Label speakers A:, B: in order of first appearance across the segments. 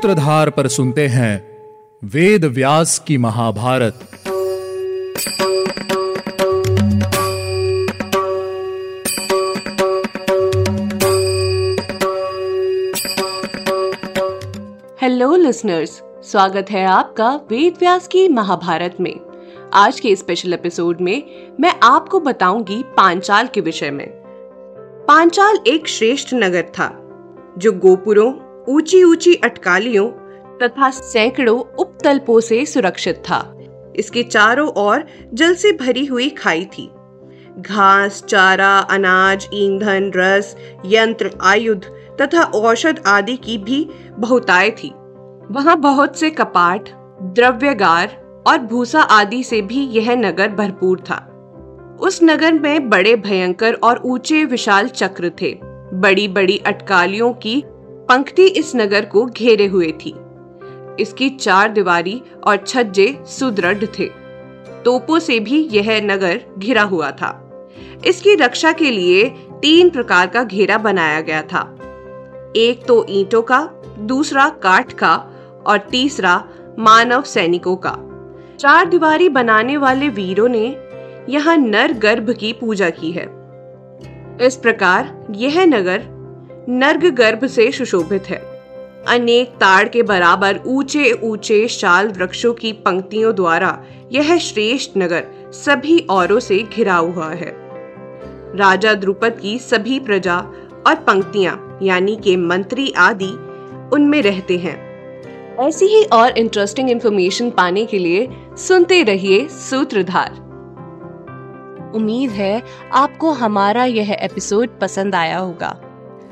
A: सूत्रधार पर सुनते हैं वेद व्यास की महाभारत।
B: हेलो लिसनर्स स्वागत है आपका वेद व्यास की महाभारत में। आज के स्पेशल एपिसोड में मैं आपको बताऊँगी पांचाल के विषय में। पांचाल एक श्रेष्ठ नगर था, जो गोपुरों ऊँची ऊँची अटकालियों तथा सैकड़ों उपतल्पों से सुरक्षित था। इसके चारों ओर जल से भरी हुई खाई थी। घास, चारा, अनाज, ईंधन, रस, यंत्र, आयुध तथा औषध आदि की भी बहुतायत थी। वहाँ बहुत से कपाट, द्रव्यगार और भूसा आदि से भी यह नगर भरपूर था। उस नगर में बड़े भयंकर और ऊँचे विशाल चक्र थे। बड़ी बड़ी अटकालियों की पंक्ति इस नगर को घेरे हुए थी। इसकी चार दीवारी और छज्जे सुदृढ़ थे। तोपों से भी यह नगर घिरा हुआ था। इसकी रक्षा के लिए तीन प्रकार का घेरा बनाया गया था। एक तो ईंटों का, दूसरा काठ का और तीसरा मानव सैनिकों का। चार दीवारी बनाने वाले वीरों ने यहाँ नर गर्भ की पूजा की है। इस प्रकार यह नगर नर्ग गर्भ से सुशोभित है। अनेक ताड़ के बराबर ऊँचे ऊँचे शाल वृक्षों की पंक्तियों द्वारा यह श्रेष्ठ नगर सभी औरों से घिरा हुआ है। राजा द्रुपद की सभी प्रजा और पंक्तियाँ, यानी के मंत्री आदि, उनमें रहते हैं। ऐसी ही और इंटरेस्टिंग इंफॉर्मेशन पाने के लिए सुनते रहिए सूत्रधार। उम्मीद है आपको हमारा यह एपिसोड पसंद आया होगा।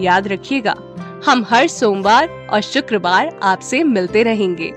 B: याद रखिएगा हम हर सोमवार और शुक्रवार आपसे मिलते रहेंगे।